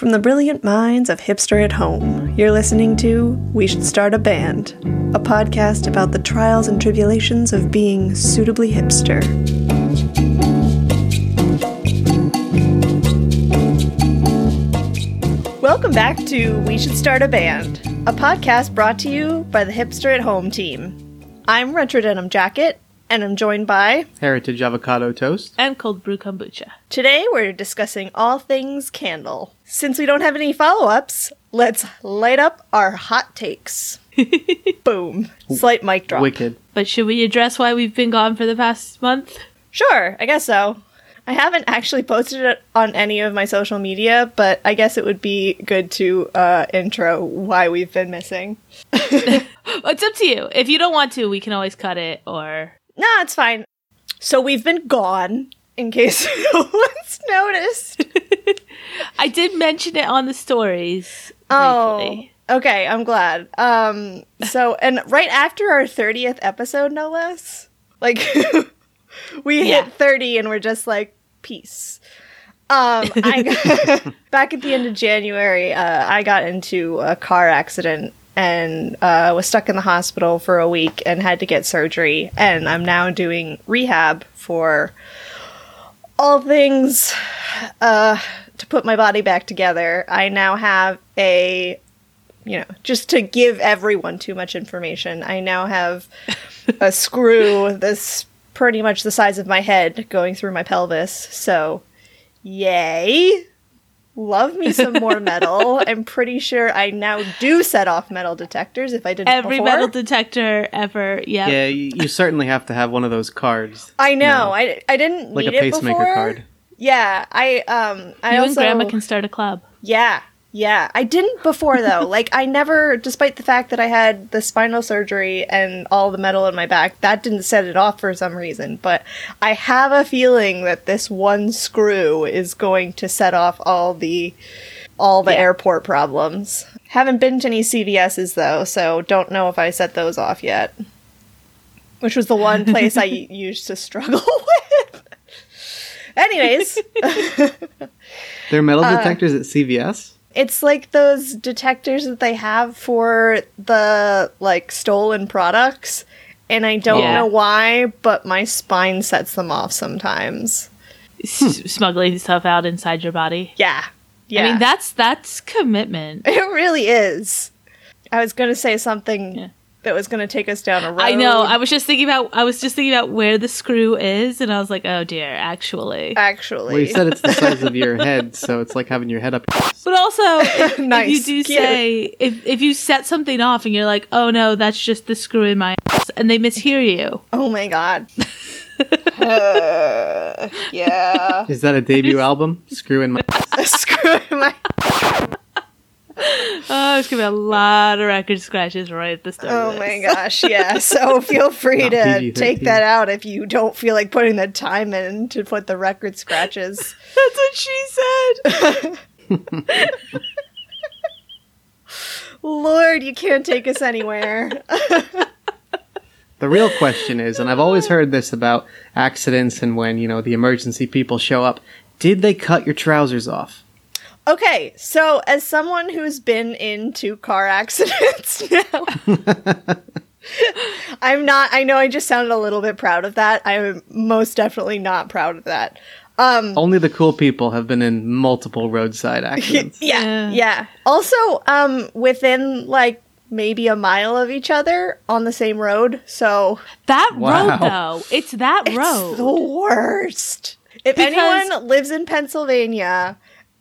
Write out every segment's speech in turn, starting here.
From the brilliant minds of Hipster at Home, you're listening to We Should Start a Band, a podcast about the trials and tribulations of being suitably hipster. Welcome back to We Should Start a Band, a podcast brought to you by the Hipster at Home team. I'm Retro Denim Jacket, and I'm joined by. Heritage avocado toast. and cold brew kombucha. Today we're discussing all things candle. Since we don't have any follow ups, let's light up our hot takes. Boom. Slight mic drop. Wicked. But should we address why we've been gone for the past month? Sure, I guess so. I haven't actually posted it on any of my social media, but I guess it would be good to uh, intro why we've been missing. It's up to you. If you don't want to, we can always cut it or No, it's fine. So we've been gone, in case no one's noticed. I did mention it on the stories. Oh, briefly. okay. I'm glad. Um, so and right after our thirtieth episode, no less. Like we Yeah. hit thirty, and we're just like peace. Um, I got, back at the end of January, uh, I got into a car accident and uh, was stuck in the hospital for a week and had to get surgery. And I'm now doing rehab for all things uh, to put my body back together. I now have a, you know, just to give everyone too much information, I now have a screw that's pretty much the size of my head going through my pelvis. So, yay. Love me some more metal. I'm pretty sure I now do set off metal detectors if I didn't Every before. metal detector ever. Yeah. Yeah, you, you certainly have to have one of those cards. I know. No. I, I didn't Like need a it pacemaker before. card. Yeah, I um I You and also grandma can start a club. Yeah. Yeah, I didn't before though. like I never despite the fact that I had the spinal surgery and all the metal in my back, that didn't set it off for some reason, but I have a feeling that this one screw is going to set off all the all the Yeah. airport problems. Haven't been to any CVS's though, so don't know if I set those off yet. Which was the one place I used to struggle with. Anyways, There are metal Uh, detectors at CVS? It's like those detectors that they have for the like stolen products, and I don't Yeah. know why, but my spine sets them off sometimes. S- smuggling stuff out inside your body. Yeah. Yeah. I mean, that's that's commitment. it really is. I was gonna say something Yeah. That was gonna take us down a road. I know. I was just thinking about. I was just thinking about where the screw is, and I was like, "Oh dear." Actually, actually. Well, you said it's the size of your head, so it's like having your head up. But also, if, Nice, if you do cute. say if if you set something off and you're like, "Oh no, that's just the screw in my ass," and they mishear you, oh my god. Uh, yeah. Is that a debut album? Screw in my. Screw in my. oh, there's gonna be a lot of record scratches right at the start. Oh of my gosh, yeah. So feel free to PG-13. take that out if you don't feel like putting the time in to put the record scratches. That's what she said. Lord, you can't take us anywhere. The real question is, and I've always heard this about accidents and when, you know, the emergency people show up, did they cut your trousers off? Okay, so as someone who's been in two car accidents now, I'm not, I know I just sounded a little bit proud of that. I'm most definitely not proud of that. Um, Only the cool people have been in multiple roadside accidents. yeah, Yeah. yeah. Also, um, within like maybe a mile of each other on the same road. So That Wow. road, though, it's that road. It's the worst. If Because- anyone lives in Pennsylvania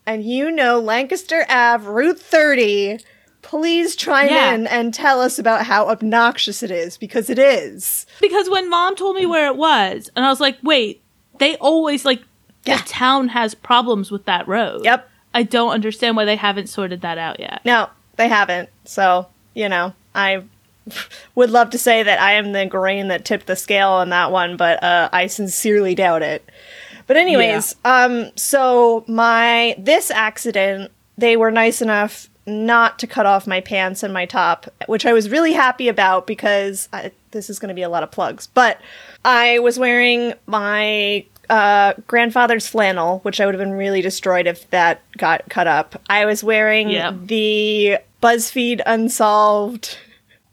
and you know Lancaster Ave, Route 30, please chime Yeah. in and tell us about how obnoxious it is because it is. because when mom told me where it was, and I was like, "Wait, they always like Yeah. the town has problems with that road." Yep. I don't understand why they haven't sorted that out yet. No, they haven't. So, you know, I would love to say that I am the grain that tipped the scale on that one, but uh, I sincerely doubt it. But anyways, um, so my this accident, they were nice enough not to cut off my pants and my top, which I was really happy about because I, this is going to be a lot of plugs. But I was wearing my uh, grandfather's flannel, which I would have been really destroyed if that got cut up. I was wearing Yep. the BuzzFeed Unsolved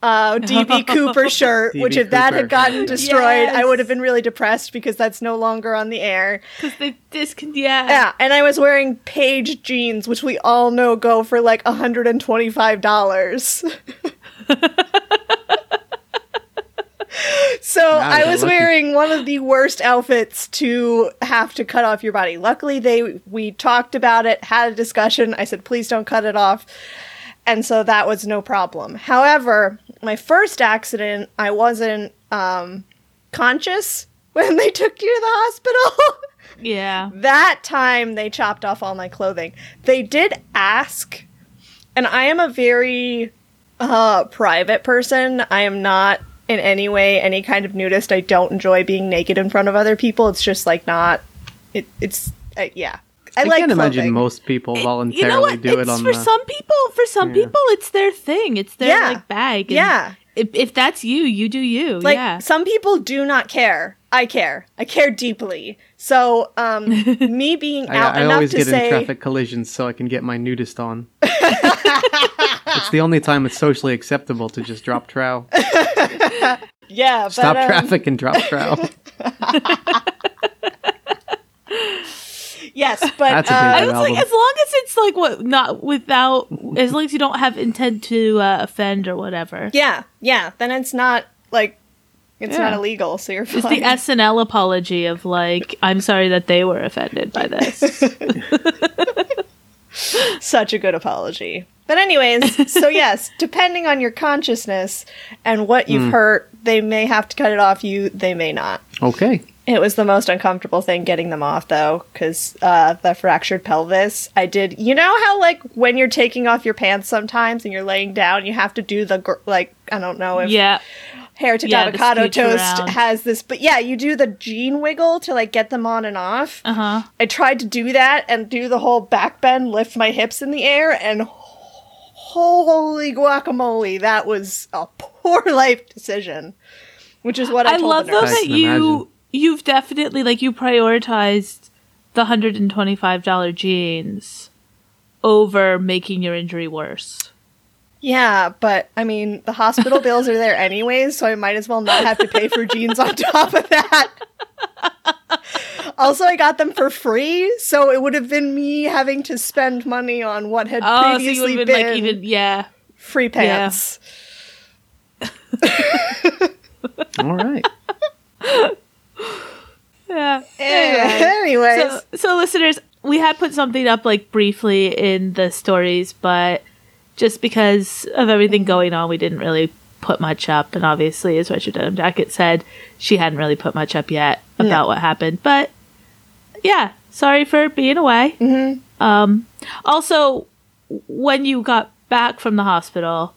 uh, DB Cooper shirt, DB which if that had gotten destroyed, I would have been really depressed because that's no longer on the air. Because they discon yeah. Yeah, and I was wearing Paige jeans, which we all know go for like $125. so I was lucky. wearing one of the worst outfits to have to cut off your body. Luckily, they we talked about it, had a discussion. I said, please don't cut it off. And so that was no problem. However, my first accident, I wasn't um, conscious when they took you to the hospital. Yeah. that time they chopped off all my clothing. They did ask, and I am a very uh, private person. I am not in any way any kind of nudist. I don't enjoy being naked in front of other people. It's just like not. It, it's uh, yeah. I, I, like can't imagine most people voluntarily you know what? do it's it on for the. some people. For some Yeah. people, it's their thing. It's their Yeah. like bag. and Yeah. If, if that's you, you do you. Like yeah. some people do not care. I care. I care deeply. So, um, me being out I enough always to get say, in traffic collisions so I can get my nudist on. it's the only time it's socially acceptable to just drop trow. yeah, but, Stop um, traffic and drop trow. Yes, but That's a uh, I was like, as long as it's like what, not without, as long as you don't have intent to uh, offend or whatever. yeah, yeah. Then it's not like it's Yeah. not illegal. So you're It's the SNL apology of like, I'm sorry that they were offended by this. Such a good apology. But anyways, so yes, depending on your consciousness and what you've hurt, they may have to cut it off you. They may not. Okay. It was the most uncomfortable thing getting them off, though, because uh, the fractured pelvis. I did. You know how, like, when you're taking off your pants sometimes and you're laying down, you have to do the, gr- like, I don't know if yeah. Heritage Yeah, Avocado Toast around. has this, but yeah, you do the jean wiggle to, like, get them on and off. Uh huh. I tried to do that and do the whole back bend, lift my hips in the air, and holy guacamole, that was a poor life decision. Which is what I, I told love the though nurse. I that you imagine. You've definitely like you prioritized the hundred and twenty five dollar jeans over making your injury worse. Yeah, but I mean, the hospital bills are there anyways, so I might as well not have to pay for jeans on top of that. also, I got them for free, so it would have been me having to spend money on what had Oh, so you previously would been, been like even yeah. free pants. All right. Yeah. Anyways, So, so listeners, we had put something up like briefly in the stories, but just because of everything going on, we didn't really put much up. And obviously, as Retro Denim Jacket said, she hadn't really put much up yet about what happened. But yeah, sorry for being away. Mm-hmm. Um, also, when you got back from the hospital,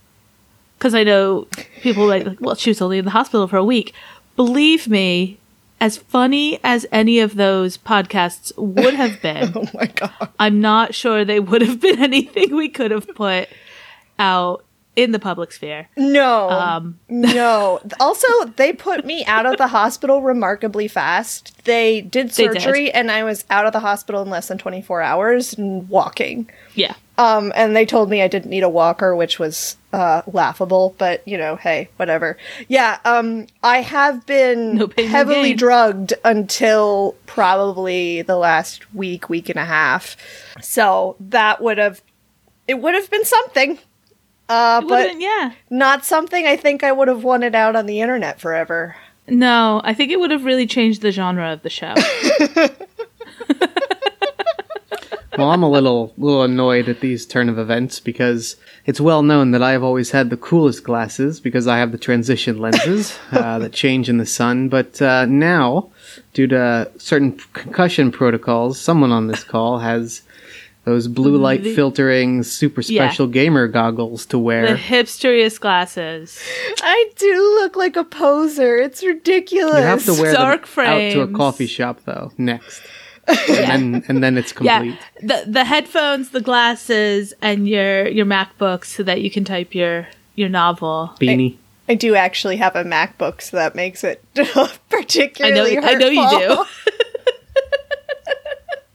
because I know people like, well, she was only in the hospital for a week. Believe me, as funny as any of those podcasts would have been, oh my god. I'm not sure they would have been anything we could have put out in the public sphere. No. Um, no. Also, they put me out of the hospital remarkably fast. They did They did. surgery and I was out of the hospital in less than 24 hours and walking. Yeah. Um, and they told me I didn't need a walker, which was uh, laughable, but you know, hey, whatever. Yeah, um, I have been No no heavily drugged drugged until probably the last week, week and a half. So that would have, it would have been something. Uh, but yeah. not something I think I would have wanted out on the internet forever. No, I think it would have really changed the genre of the show. Well, I'm a little little annoyed at these turn of events because it's well known that I have always had the coolest glasses because I have the transition lenses uh, that change in the sun. But uh, now, due to certain concussion protocols, someone on this call has those blue light The- filtering super Yeah. special gamer goggles to wear. the wear. hipsteriest glasses. I do look like a poser. It's ridiculous. You have to wear Dark them out to a coffee shop though next, and then and then it's complete. Yeah. The the headphones, the glasses, and your your MacBook so that you can type your your novel. Beanie. I do actually have a MacBook, so that makes it I particularly know I know you do.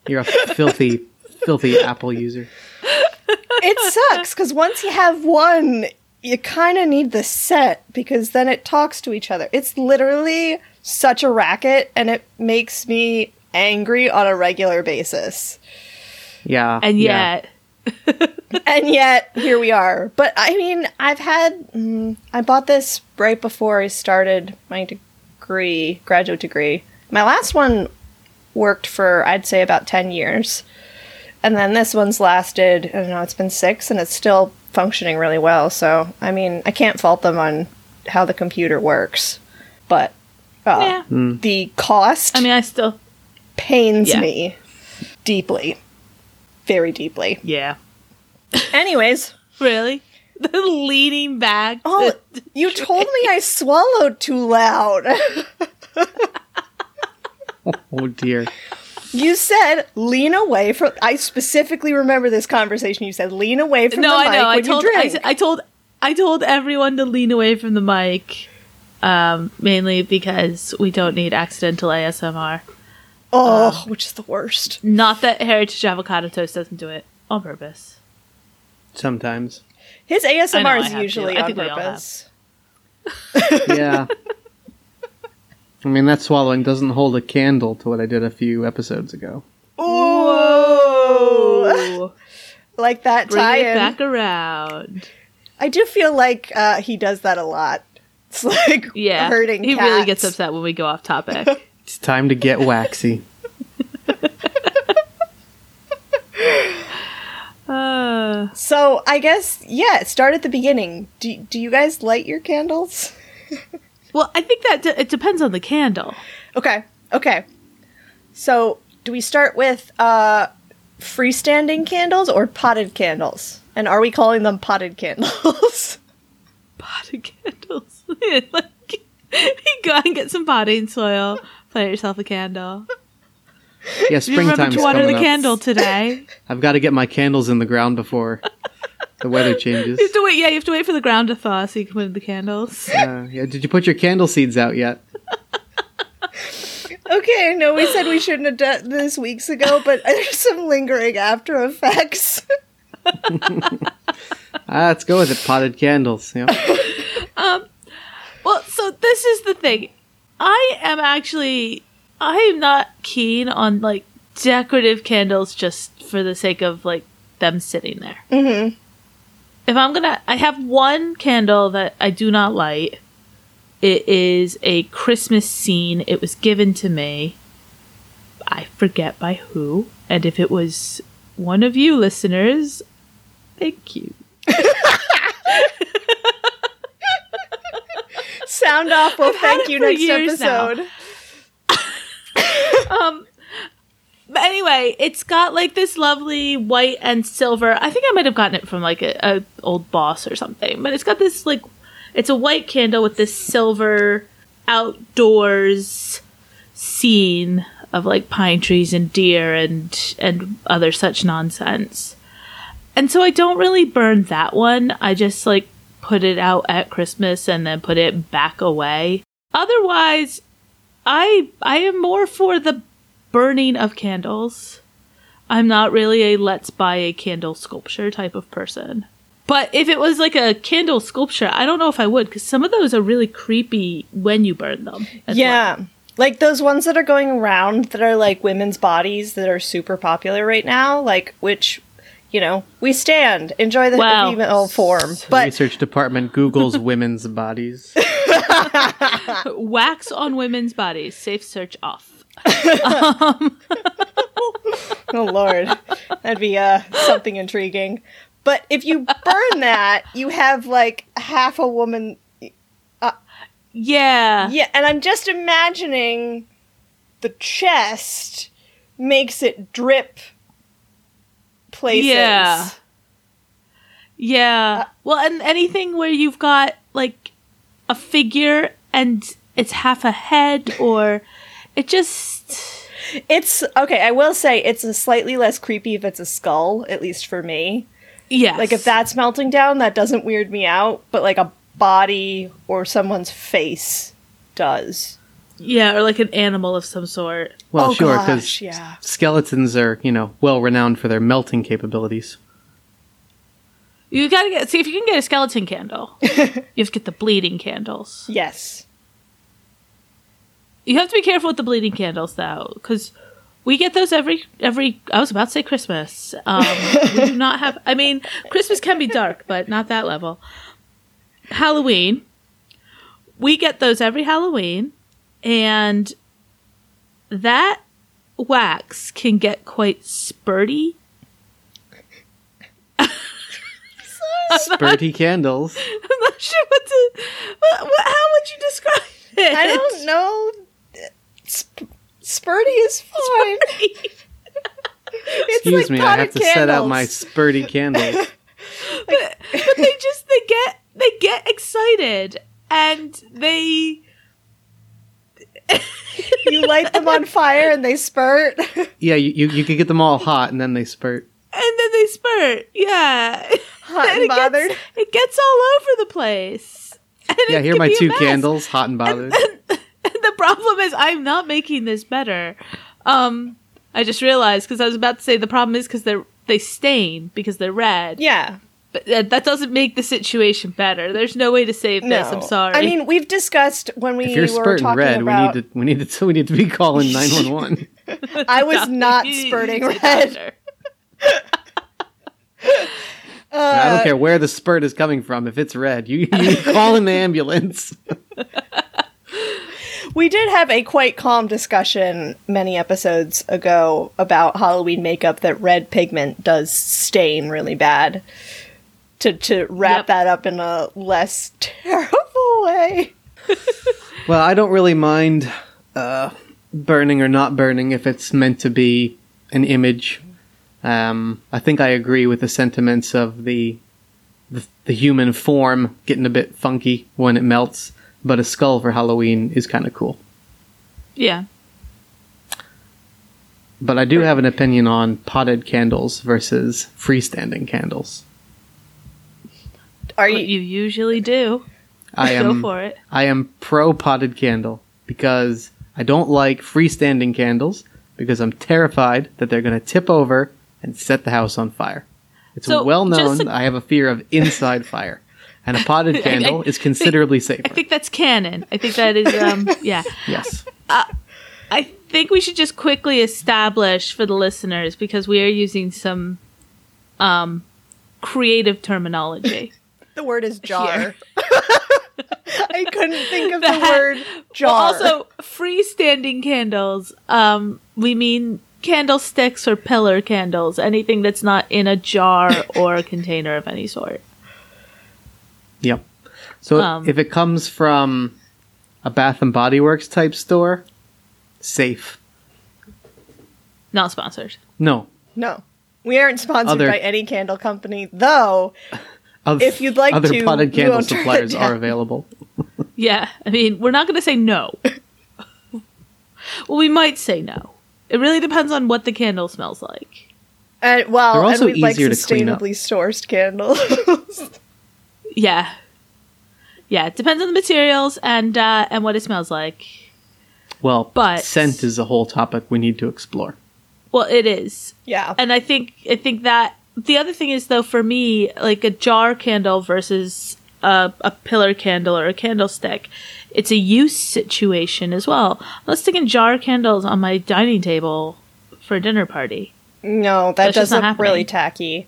You're a filthy, filthy Apple user. it sucks because once you have one, you kind of need the set because then it talks to each other. It's literally such a racket and it makes me angry on a regular basis. Yeah. And yeah. yet, and yet here we are. But I mean, I've had mm, I bought this right before I started my degree, graduate degree. My last one worked for I'd say about 10 years. And then this one's lasted, I don't know, it's been 6 and it's still functioning really well. So, I mean, I can't fault them on how the computer works. But uh, yeah. the cost I mean, I still, pains Yeah. me deeply. Very deeply. yeah. Anyways, Really? The leaning back. Oh, to- you told me I swallowed too loud. Oh dear. you said lean away from. I specifically remember this conversation. You said lean away from no, the I mic know. I when told, you I, drink. s- I told, I told everyone to lean away from the mic, um, mainly because we don't need accidental ASMR. Oh, um, which is the worst. Not that Heritage Avocado Toast doesn't do it on purpose. Sometimes. His ASMR is have to. usually I on think we all have. purpose. Yeah. I mean, that swallowing doesn't hold a candle to what I did a few episodes ago. Ooh, like that Bring tie it back around. I do feel like uh, he does that a lot. It's like Yeah, hurting. he really gets upset when we go off topic. It's time to get waxy. uh, So I guess yeah. Start at the beginning. Do do you guys light your candles? well, I think that d- it depends on the candle. Okay. Okay. So, do we start with uh freestanding candles or potted candles? And are we calling them potted candles? Potted candles. like, you go out and get some potting soil. Plant yourself a candle. Yeah, You remember springtime's to water the up. candle today. I've got to get my candles in the ground before the weather changes. You have to wait. Yeah, you have to wait for the ground to thaw so you can put in the candles. Uh, yeah, did you put your candle seeds out yet? okay, No, we said we shouldn't have done this weeks ago, but there's some lingering after effects. Ah, let's go with it. Potted candles. Yeah. Well, so this is the thing. I am actually I am not keen on like decorative candles just for the sake of like them sitting there. mm-hmm. If I'm gonna, I have one candle that I do not light. It is a Christmas scene. It was given to me. I forget by who, and if it was one of you listeners, thank you. Sound off. Well, I've thank you next episode. um but anyway it's got like this lovely white and silver i think i might have gotten it from like a, a old boss or something but it's got this like it's a white candle with this silver outdoors scene of like pine trees and deer and and other such nonsense and so i don't really burn that one i just like put it out at christmas and then put it back away otherwise I I am more for the burning of candles. I'm not really a let's buy a candle sculpture type of person. But if it was like a candle sculpture, I don't know if I would because some of those are really creepy when you burn them. as well. Yeah. Like those ones that are going around that are like women's bodies that are super popular right now, like which, you know, we stand, enjoy the Wow. female form. But research department Google's women's bodies. Wax on women's bodies. Safe search off. oh lord, that'd be uh something intriguing. But if you burn that, you have like half a woman. Yeah. Yeah, and I'm just imagining the chest makes it drip places. Yeah. Yeah. Uh, well, and anything where you've got like a figure and it's half a head or it just It's okay, I will say it's a slightly less creepy if it's a skull, at least for me. yeah. Like if that's melting down, that doesn't weird me out, but like a body or someone's face does. Yeah, or like an animal of some sort. Well, Oh, sure, because yeah. skeletons are, you know, well renowned for their melting capabilities. You gotta get see if you can get a skeleton candle. you have to get the bleeding candles. Yes. You have to be careful with the bleeding candles though, because we get those every every. I was about to say Christmas. Um, we do not have. I mean, Christmas can be dark, but not that level. Halloween, we get those every Halloween, and that wax can get quite spurty. Spurty candles. I'm not sure what to. What, what, how would you describe it? I don't know. Sp- spurty is fine. It's Excuse like me, I have potted to set out my candles. spurty candles. but, but they just they get they get excited and they You light them on fire and they spurt. yeah, you, you you could get them all hot and then they spurt. and then they spurt. Yeah, Hot And and it gets- bothered. it gets all over the place. And Yeah, here are my two mess. candles, hot and bothered. And the problem is I'm not making this better. Um, I just realized because I was about to say the problem is because they're they stain because they're red. Yeah. But that, that doesn't make the situation better. There's no way to save No. this. I'm sorry. I mean, we've discussed when we If you're were spurting talking red, about. we need to we need to we need to be calling nine one one. I was not you- spurting red. doctor. I Uh, don't care where the spurt is coming from. If it's red, you you call an ambulance. We did have a quite calm discussion many episodes ago about Halloween makeup that red pigment does stain really bad. To to wrap Yep. that up in a less terrible way. Well, I don't really mind uh, burning or not burning if it's meant to be an image. Um, I think I agree with the sentiments of the, the the human form getting a bit funky when it melts, but a skull for Halloween is kind of cool. Yeah. But I do have an opinion on potted candles versus freestanding candles. Are you? you usually do. I am. Go for it. I am pro potted candle because I don't like freestanding candles because I'm terrified that they're going to tip over and set the house on fire. It's So, well known to- I have a fear of inside fire, and a potted candle is considerably safer. I think that's canon. I think that is um yeah. yes. I think we should just quickly establish for the listeners because we are using some um creative terminology. The word is jar. I couldn't think of the word jar. Well, also freestanding candles. Um, we mean candlesticks or pillar candles, anything that's not in a jar or a container of any sort. Yep. So Um, if it comes from a Bath and Body Works type store, safe. Not sponsored. No. no, we aren't sponsored Other- by any candle company, though. Oth- If you'd like other to, potted we candle won't turn it suppliers are available. Yeah, I mean, we're not going to say no. well, we might say no. It really depends on what the candle smells like. And well, They're also and we like easier to clean up. sustainably sourced candles. Yeah, yeah. It depends on the materials and uh, and what it smells like. Well, But- scent is a whole topic we need to explore. Well, it is. yeah, and I think I think that the other thing is though for me like a jar candle versus a, a pillar candle or a candlestick it's a use situation as well i'm not sticking jar candles on my dining table for a dinner party no, that That's does just not look really tacky.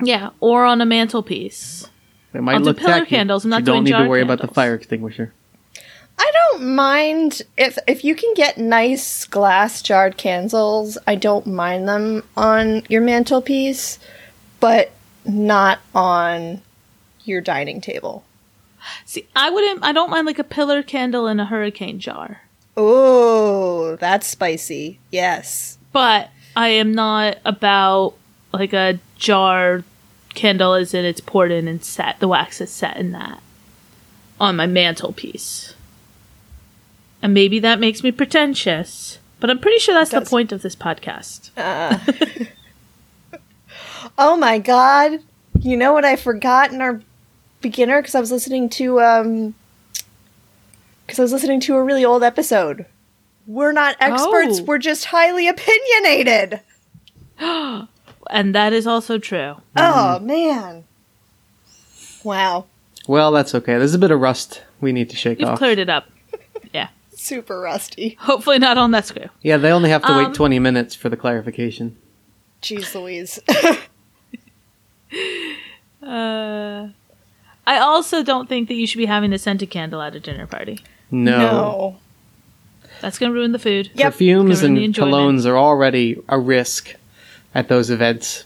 yeah or on a mantelpiece It might I'll look pillar tacky. candles, I'm not you don't doing need to jar worry about the fire extinguisher. I don't mind if if you can get nice glass jarred candles. I don't mind them on your mantelpiece, but not on your dining table. see i wouldn't i don't mind like a pillar candle in a hurricane jar Oh, that's spicy. Yes. but i am not about like a jar candle as in it's poured in and set the wax is set in that on my mantelpiece and maybe that makes me pretentious but i'm pretty sure that's the point of this podcast Oh my god. You know what I forgot in our beginner because I was listening to um because I was listening to a really old episode. We're not experts, Oh. we're just highly opinionated. And that is also true. Oh, man. Wow. Well, that's okay. There's a bit of rust we need to shake You've off. cleared it up. Yeah. Super rusty. Hopefully not on that screw. Yeah, they only have to Um, wait 20 minutes for the clarification. Jeez Louise. Uh, I also don't think that you should be having a scented candle at a dinner party. No. That's going to ruin the food. Yep. Perfumes Gonna and the enjoyment. colognes are already a risk at those events.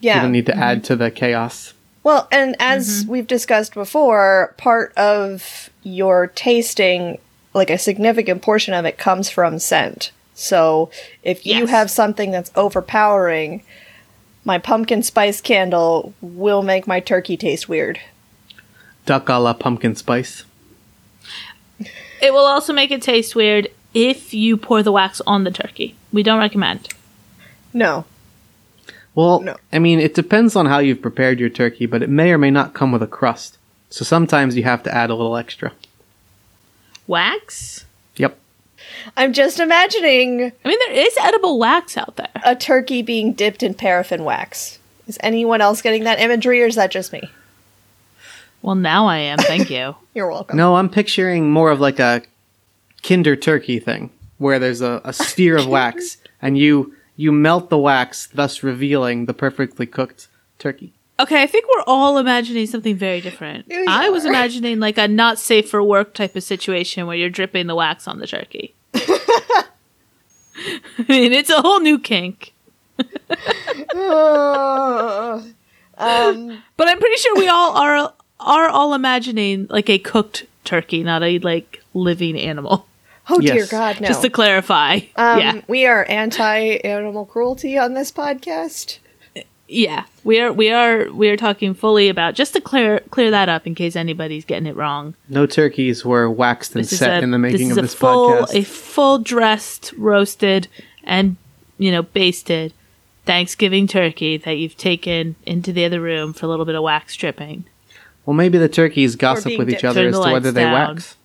Yeah. You Yeah. don't need to add to the chaos. Well, and as Mm-hmm. we've discussed before, part of your tasting, like a significant portion of it, comes from scent. So if you have something that's overpowering, my pumpkin spice candle will make my turkey taste weird. Duck a la pumpkin spice. It will also make it taste weird if you pour the wax on the turkey. We don't recommend. No. Well, No. I mean, it depends on how you've prepared your turkey, but it may or may not come with a crust. So sometimes you have to add a little extra. Wax? Yep. I'm just imagining I mean, there is edible wax out there. a turkey being dipped in paraffin wax. Is anyone else getting that imagery, or is that just me? Well, now I am. Thank you. You're welcome. No, I'm picturing more of like a Kinder Turkey thing, where there's a, a sphere of wax, and you you melt the wax, thus revealing the perfectly cooked turkey. Okay, I think we're all imagining something very different. I was are. imagining like a not safe for work type of situation where you're dripping the wax on the turkey. I mean, it's a whole new kink. Uh, um, But I'm pretty sure we all are are all imagining like a cooked turkey, not a like living animal. oh dear God, no. Just to clarify. Um, yeah. We are anti animal cruelty on this podcast. Yeah. We are we are we are talking fully about just to clear clear that up in case anybody's getting it wrong. No turkeys were waxed and This set a in the making this of is this a full podcast. a full dressed, roasted, and you know basted Thanksgiving turkey that you've taken into the other room for a little bit of wax dripping. well, maybe the turkeys gossip with each other as to whether they down. wax.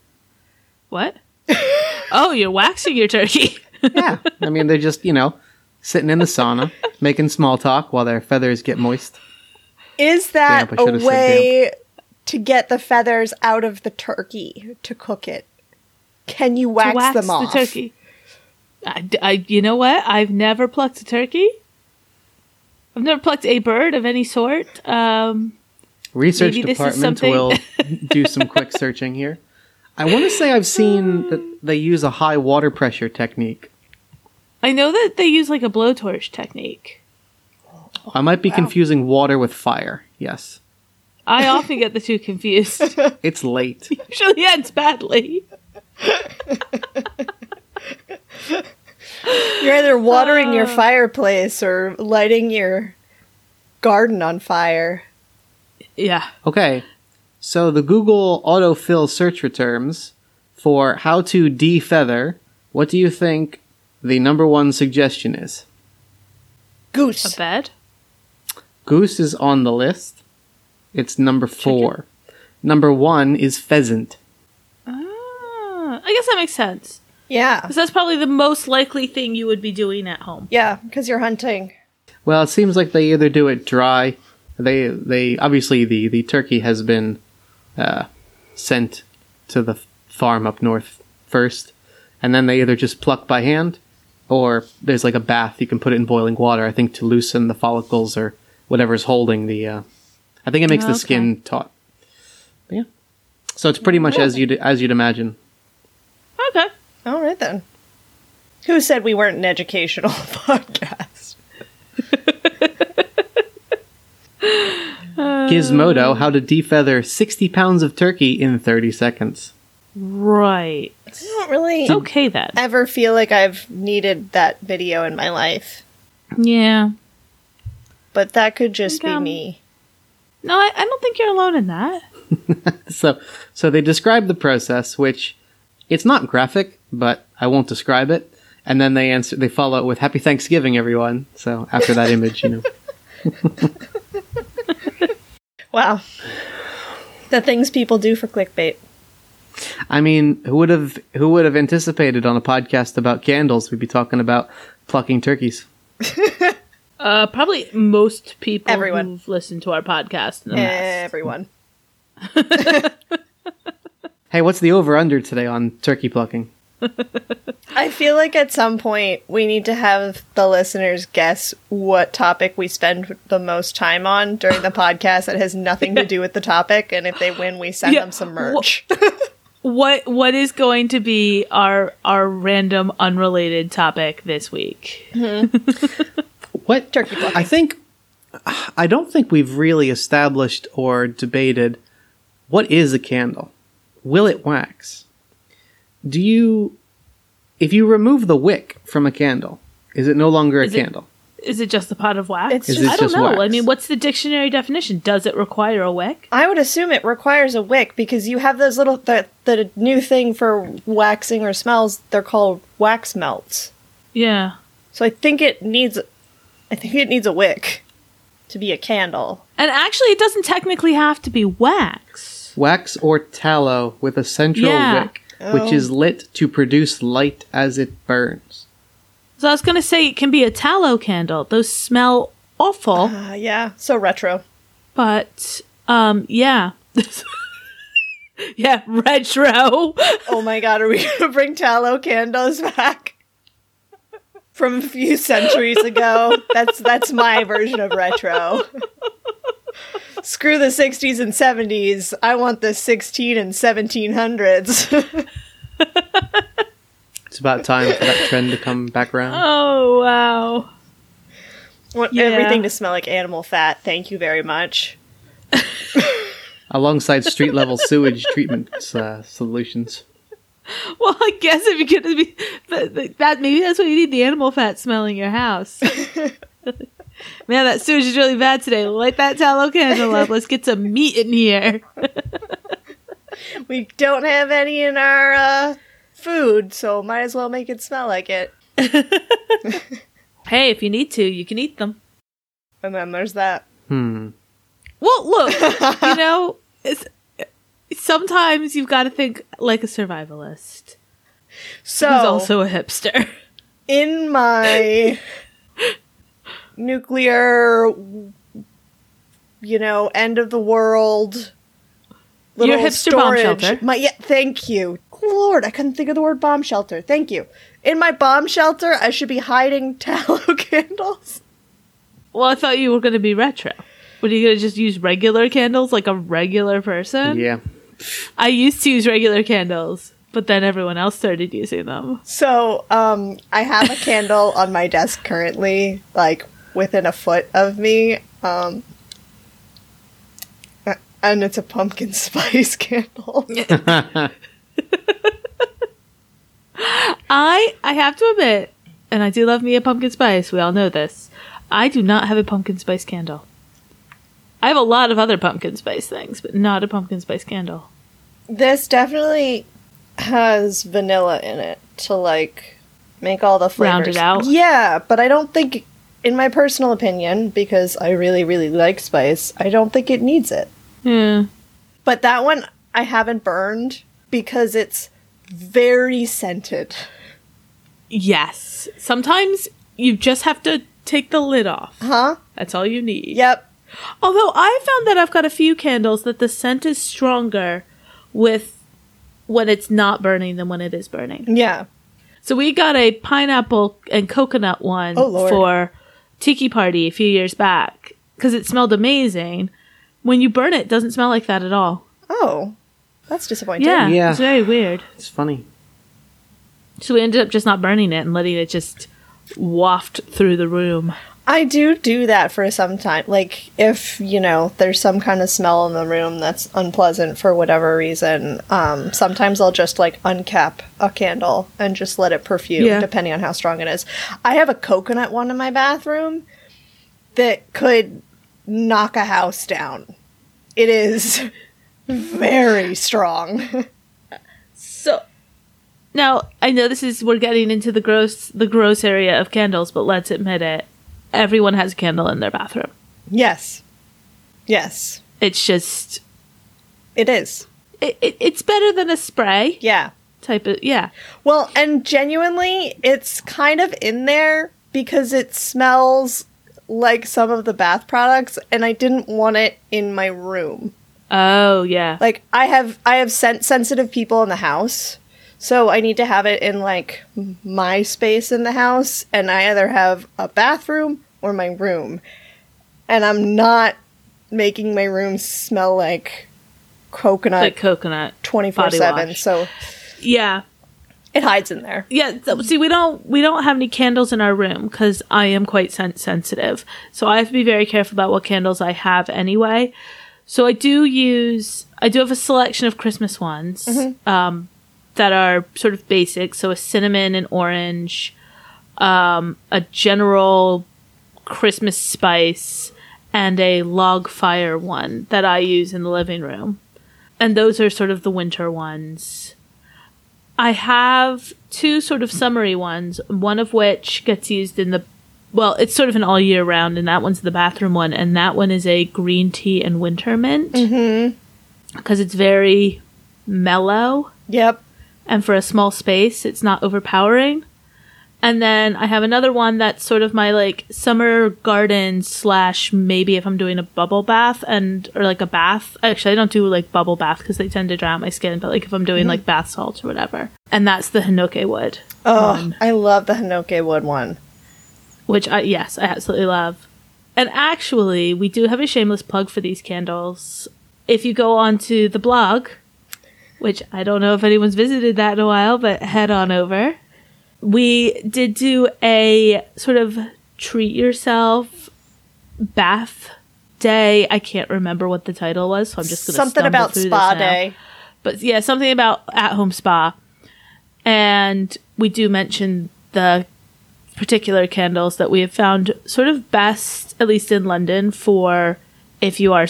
What? oh, you're waxing your turkey. Yeah, I mean they're just you know sitting in the sauna making small talk while their feathers get moist. Is that Damp, a way to get the feathers out of the turkey to cook it? Can you wax, wax them off? the turkey. I, I- you know what? I've never plucked a turkey. I've never plucked a bird of any sort. Um, Research Maybe this is department will do some quick searching here. I want to say I've seen that they use a high water pressure technique. I know that they use like a blowtorch technique. I might be confusing water with fire. Yes, I often get the two confused. it's late. Usually ends badly. You're either watering your Uh. fireplace or lighting your garden on fire. Yeah. Okay, so the Google autofill search returns for how to defeather. What do you think the number one suggestion is? Goose. A bed? Goose is on the list. It's number four. Number one is pheasant. Ah, I guess that makes sense. Yeah. Because that's probably the most likely thing you would be doing at home. Yeah, because you're hunting. Well, it seems like they either do it dry. They they obviously the the turkey has been uh, sent to the farm up north first, and then they either just pluck by hand, or there's like a bath you can put it in boiling water. I think to loosen the follicles or whatever's holding the. Uh, I think it makes the Okay. skin taut. But yeah, so it's pretty much as you as you'd imagine. Okay. All right then. Who said we weren't an educational podcast? Gizmodo, how to defeather sixty pounds of turkey in thirty seconds. Right. I don't really Okay then. ever feel like I've needed that video in my life, Yeah. but that could just Okay. be um, me. No, I, I don't think you're alone in that. So, so they describe the process, which it's not graphic, but I won't describe it. And then they answer, they follow it with "Happy Thanksgiving, everyone." So after that image, you know, Wow. The things people do for clickbait. I mean, who would have who would have anticipated on a podcast about candles we'd be talking about plucking turkeys? Uh, probably most people Everyone. who've listened to our podcast in the. Everyone. Hey, what's the over under today on turkey plucking? I feel like at some point we need to have the listeners guess what topic we spend the most time on during the podcast that has nothing to do with the topic, and if they win, we send Yeah, them some merch. What what is going to be our our random unrelated topic this week? Mm-hmm. What Turkey plucking. I think I don't think we've really established or debated what is a candle. Will it wax? Do you if you remove the wick from a candle, is it no longer a it- candle? Is it just the pot of wax? It's Is just- it I don't just know. I mean, what's the dictionary definition? Does it require a wick? I would assume it requires a wick because you have those little the the new thing for waxing or smells. They're called wax melts. Yeah. So I think it needs, I think it needs a wick to be a candle. And actually, it doesn't technically have to be wax. Wax or tallow with a central Yeah. wick, which Oh. is lit to produce light as it burns. So I was going to say it can be a tallow candle. Those smell awful, Uh, yeah, so retro. but um, yeah. yeah, retro. Oh my god, are we gonna bring tallow candles back from a few centuries ago? That's that's my version of retro. Screw the 60s and 70s. I want the 16 and 1700s. It's about time for that trend to come back around. Oh, wow. want Yeah. everything to smell like animal fat. Thank you very much. Alongside street level sewage treatment uh, solutions. Well, I guess if you're going to be that, that- that, maybe that's what you need the animal fat smelling in your house. Man, that sewage is really bad today. Light that tallow candle up. Let's get some meat in here. We don't have any in our uh, food, so might as well make it smell like it. Hey, if you need to, you can eat them. And then there's that. Hmm. Well, look, you know, it's, sometimes you've got to think like a survivalist So who's also a hipster. in my nuclear, you know, end of the world. Your hipster bomb shelter. My yeah, thank you, Lord. I couldn't think of the word bomb shelter. Thank you. In my bomb shelter, I should be hiding tallow candles. Well, I thought you were going to be retro. What are you going to just use regular candles like a regular person? Yeah. I used to use regular candles, but then everyone else started using them. So, um, I have a candle on my desk currently, like within a foot of me. Um, and it's a pumpkin spice candle. I I have to admit, and I do love me a pumpkin spice. We all know this. I do not have a pumpkin spice candle. I have a lot of other pumpkin spice things, but not a pumpkin spice candle. This definitely has vanilla in it to like make all the flavors. Round it out? Yeah, but I don't think, in my personal opinion, because I really, really like spice, I don't think it needs it. Yeah. But that one I haven't burned because it's very scented. Yes. Sometimes you just have to take the lid off. Huh? That's all you need. Yep. Although I found that I've got a few candles that the scent is stronger with when it's not burning than when it is burning. Yeah. So we got a pineapple and coconut one Oh, for Tiki Party a few years back because it smelled amazing. When you burn it, it doesn't smell like that at all. Oh, that's disappointing. Yeah, Yeah. it's very weird. It's funny. So we ended up just not burning it and letting it just waft through the room. I do do that for some time. Like, if, you know, there's some kind of smell in the room that's unpleasant for whatever reason, um, sometimes I'll just, like, uncap a candle and just let it perfume, Yeah. depending on how strong it is. I have a coconut one in my bathroom that could knock a house down. It is very strong. So now I know this is we're getting into the gross the gross area of candles, but let's admit it. Everyone has a candle in their bathroom. yes. Yes. It's just It is. it, it, it's better than a spray Yeah. type of yeah. Well, and genuinely, it's kind of in there because it smells like some of the bath products, and I didn't want it in my room. Oh yeah. Like I have, I have scent sensitive people in the house, so I need to have it in like my space in the house, and I either have a bathroom or my room, and I'm not making my room smell like coconut like coconut. 24/7. So Yeah. it hides in there. Yeah, th- see, we don't we don't have any candles in our room because I am quite sen- sensitive, so I have to be very careful about what candles I have anyway. So I do use I do have a selection of Christmas ones um, that are sort of basic. So a cinnamon and orange, um, a general Christmas spice, and a log fire one that I use in the living room, and those are sort of the winter ones. I have two sort of summary ones, one of which gets used in the well, it's sort of an all year round, and that one's the bathroom one, and that one is a green tea and winter mint mm-hmm. because it's very mellow, Yep. and for a small space, it's not overpowering. And then I have another one that's sort of my like summer garden slash maybe if I'm doing a bubble bath and or like a bath. Actually, I don't do like bubble bath because they tend to dry out my skin. But like if I'm doing mm-hmm. like bath salts or whatever, and that's the Hinoki wood, Oh, um, I love the Hinoki wood one. Which I yes I absolutely love. And actually, we do have a shameless plug for these candles. If you go onto the blog, which I don't know if anyone's visited that in a while, but head on over. We did do a sort of treat yourself bath day. I can't remember what the title was, so I'm just going to say Something about spa day. but yeah, something about at home spa. And we do mention the particular candles that we have found sort of best, at least in London, for if you are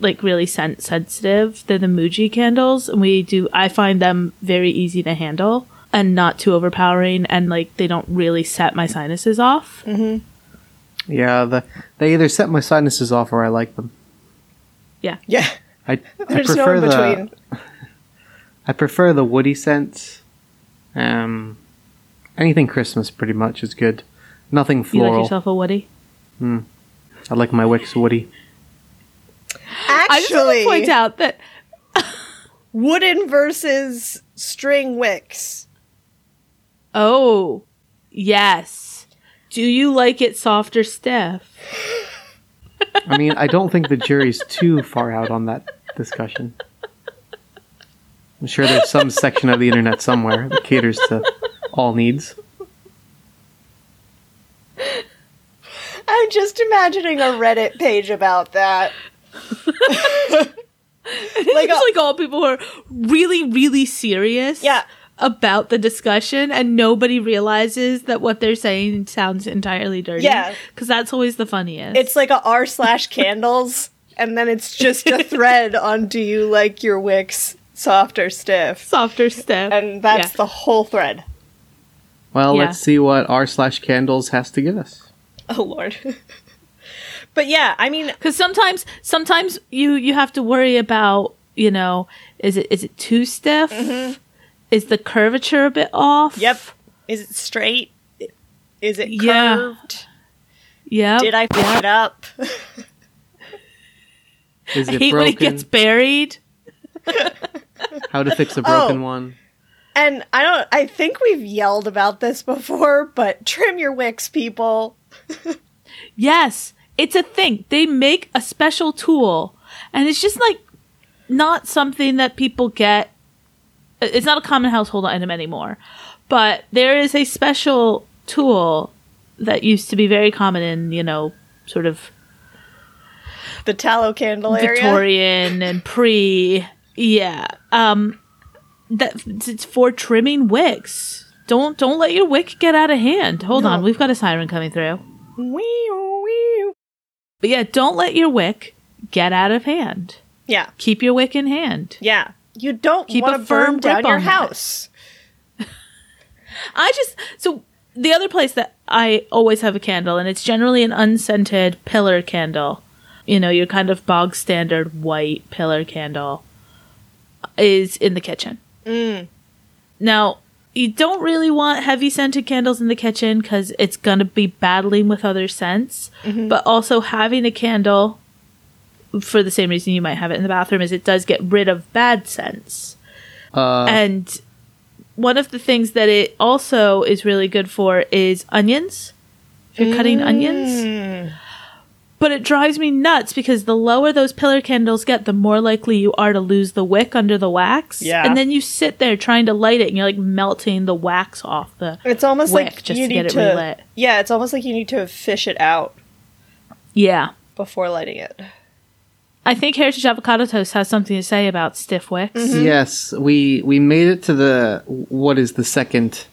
like really scent sensitive. They're the Muji candles, and we do. I find them very easy to handle and not too overpowering, and like they don't really set my sinuses off. Yeah, the, they either set my sinuses off or I like them. Yeah. yeah. I There's no prefer in the between. I prefer the woody scents. Um, anything Christmas pretty much is good. Nothing floral. You like yourself a Woody? Hmm. I like my Wicks woody. I just want Actually, to point out that wooden versus string wicks. oh yes, do you like it soft or stiff? I mean, I don't think the jury's too far out on that discussion. I'm sure there's some section of the internet somewhere that caters to all needs. I'm just imagining a Reddit page about that. like Like it's a- like all people who are really, really serious. Yeah. About the discussion, and nobody realizes that what they're saying sounds entirely dirty. Yeah. because that's always the funniest. It's like a r slash candles, and then it's just a thread on do you like your wicks soft or stiff? softer stiff, And that's Yeah. the whole thread. Well, Yeah. let's see what r slash candles has to give us. Oh lord. but yeah, I mean, because sometimes, sometimes you you have to worry about you know is it is it too stiff? Is the curvature a bit off? Mm-hmm. yep. Is it straight? Is it Yeah. curved? Yep. Did I fuck it up? Is I it hate when it gets buried. How to fix a broken Oh. one? And I don't I think we've yelled about this before, but trim your wicks, people. Yes, it's a thing. They make a special tool, and it's just like not something that people get. It's not a common household item anymore, but there is a special tool that used to be very common in, you know, sort of The tallow candle area. Victorian and pre. Yeah. Um that it's for trimming wicks. Don't don't let your wick get out of hand. Hold No. on, we've got a siren coming through. Wee, wee. But yeah, don't let your wick get out of hand. Yeah, Keep your wick in hand. yeah. You don't Keep want a firm burn down grip your on that. house. I just so the other place that I always have a candle, and it's generally an unscented pillar candle. You know, your kind of bog standard white pillar candle. is in the kitchen. Mm. Now, you don't really want heavy scented candles in the kitchen because it's going to be battling with other scents. But also, having a candle, for the same reason you might have it in the bathroom, is it does get rid of bad scents. Uh, and one of the things that it also is really good for is onions. If you're cutting onions. But it drives me nuts because the lower those pillar candles get, the more likely you are to lose the wick under the wax. Yeah. And then you sit there trying to light it and you're like melting the wax off the It's almost wick like just you to get need it to. relit. Yeah, it's almost like you need to fish it out Yeah. before lighting it. I think Heritage Avocado Toast has something to say about stiff wicks. Mm-hmm. Yes, we we made it to the what is the second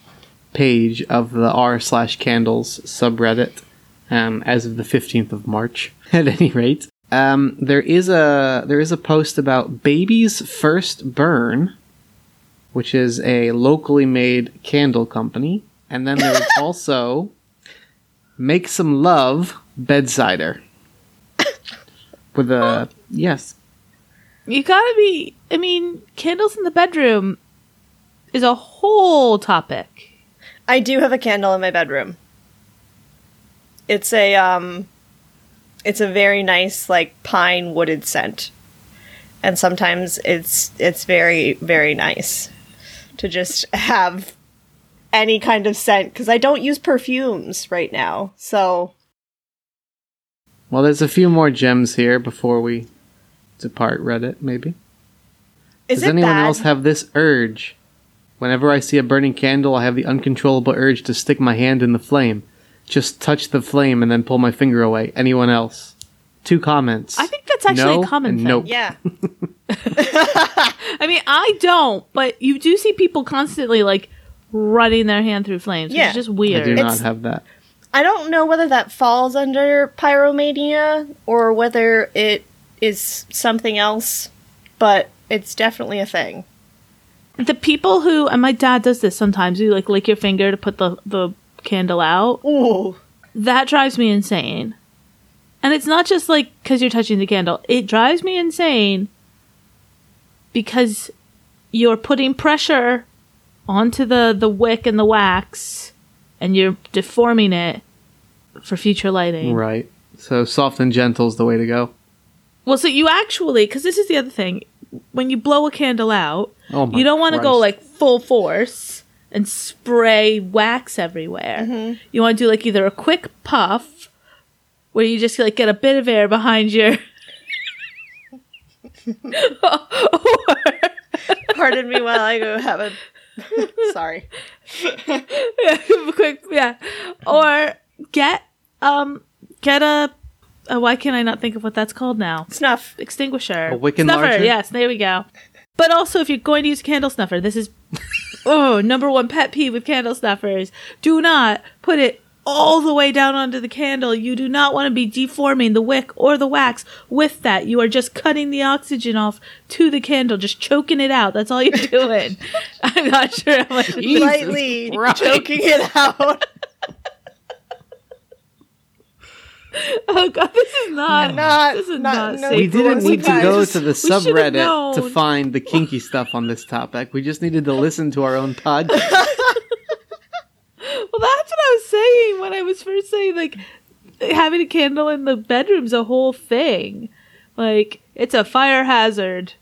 page of the r slash candles subreddit um, as of the fifteenth of March. At any rate, um, there is a there is a post about baby's first burn, which is a locally made candle company, and then there's also make some love bedsider with a yes You gotta be, I mean, candles in the bedroom is a whole topic. I do have a candle in my bedroom. It's a um it's a very nice like pine wooded scent. And sometimes it's it's very very nice to just have any kind of scent cuz I don't use perfumes right now. So, Well, there's a few more gems here before we depart Reddit, maybe. is Does it anyone bad? else have this urge? Whenever I see a burning candle, I have the uncontrollable urge to stick my hand in the flame. Just touch the flame and then pull my finger away. Anyone else? Two comments. I think that's actually No a common and thing. nope. Yeah. I mean, I don't, but you do see people constantly like running their hand through flames, which Yeah. is just weird. I weird. do It's- not have that. I don't know whether that falls under pyromania or whether it is something else, but it's definitely a thing. The people who and my dad does this sometimes. You like lick your finger to put the the candle out. Ooh. That drives me insane. And it's not just like because you're touching the candle. It drives me insane because you're putting pressure onto the the wick and the wax, and you're deforming it for future lighting. Right. So soft and gentle is the way to go. Well, so you actually, because this is the other thing, when you blow a candle out, Oh you don't want to go like full force and spray wax everywhere. You want to do like either a quick puff, where you just like get a bit of air behind your. or, Pardon me while I go have a. Sorry. yeah, quick, yeah, or get um get a. Uh, why can't I not think of what that's called now? Snuff. extinguisher. A wick snuffer. enlarger? Yes, there we go. But also, if you're going to use a candle snuffer, this is oh number one pet peeve with candle snuffers. Do not put it all the way down onto the candle. You do not want to be deforming the wick or the wax with that. You are just cutting the oxygen off to the candle, just choking it out. That's all you're doing. I'm not sure how much. Jesus Lightly choking it out. Oh god, this is not. Not- this is not- not. safe We didn't listening. need to go to the subreddit to find the kinky stuff on this topic. We just needed to listen to our own podcast. Well, that's what I was saying when I was first saying like having a candle in the bedroom's a whole thing. Like it's a fire hazard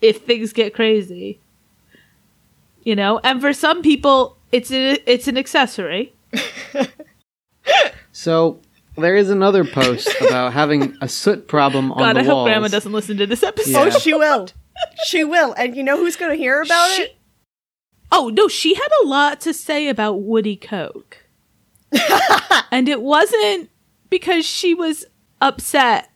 if things get crazy. You know, and for some people it's a, it's an accessory. So there is another post about having a soot problem on God, the I hope walls. Grandma doesn't listen to this episode. Yeah. Oh, she will. She will. And you know who's going to hear about She- it? Oh no, she had a lot to say about Woody Coke. and it wasn't because she was upset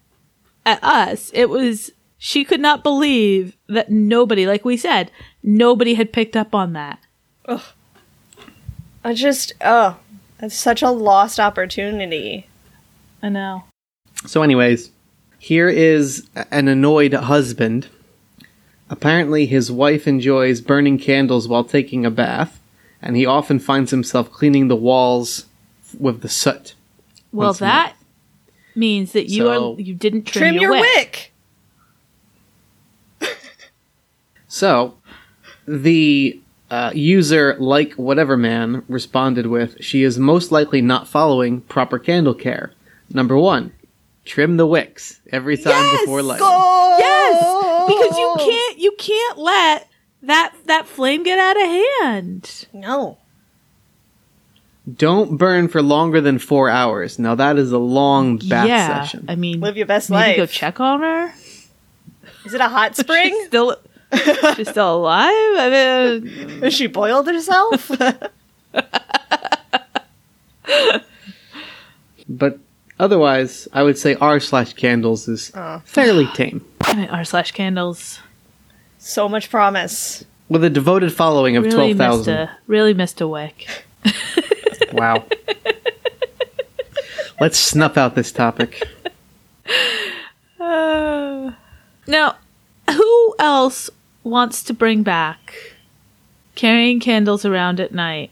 at us. It was she could not believe that nobody, like we said, nobody had picked up on that. I just, oh, that's such a lost opportunity. I know. So, anyways, here is an annoyed husband. Apparently, his wife enjoys burning candles while taking a bath, and he often finds himself cleaning the walls with the soot. Well, Once a that means that you So- are you didn't trim, Trim, your, wick. wick. So, the uh, user, like whatever man, responded with, "She is most likely not following proper candle care. Number one, trim the wicks every time Yes! before lighting. Go! Yes, because you can't you can't let that that flame get out of hand. No. Don't burn for longer than four hours. Now that is a long bath yeah, session. I mean, Live your best maybe life. go check on her. Is it a hot She's spring? still she's still alive. I mean, Has she boiled herself? But otherwise, I would say r slash candles is Oh. fairly tame. R slash candles so much promise. With a devoted following of really twelve missed thousand. a really missed a wick. Wow. Let's snuff out this topic. Uh, now, who else wants to bring back carrying candles around at night?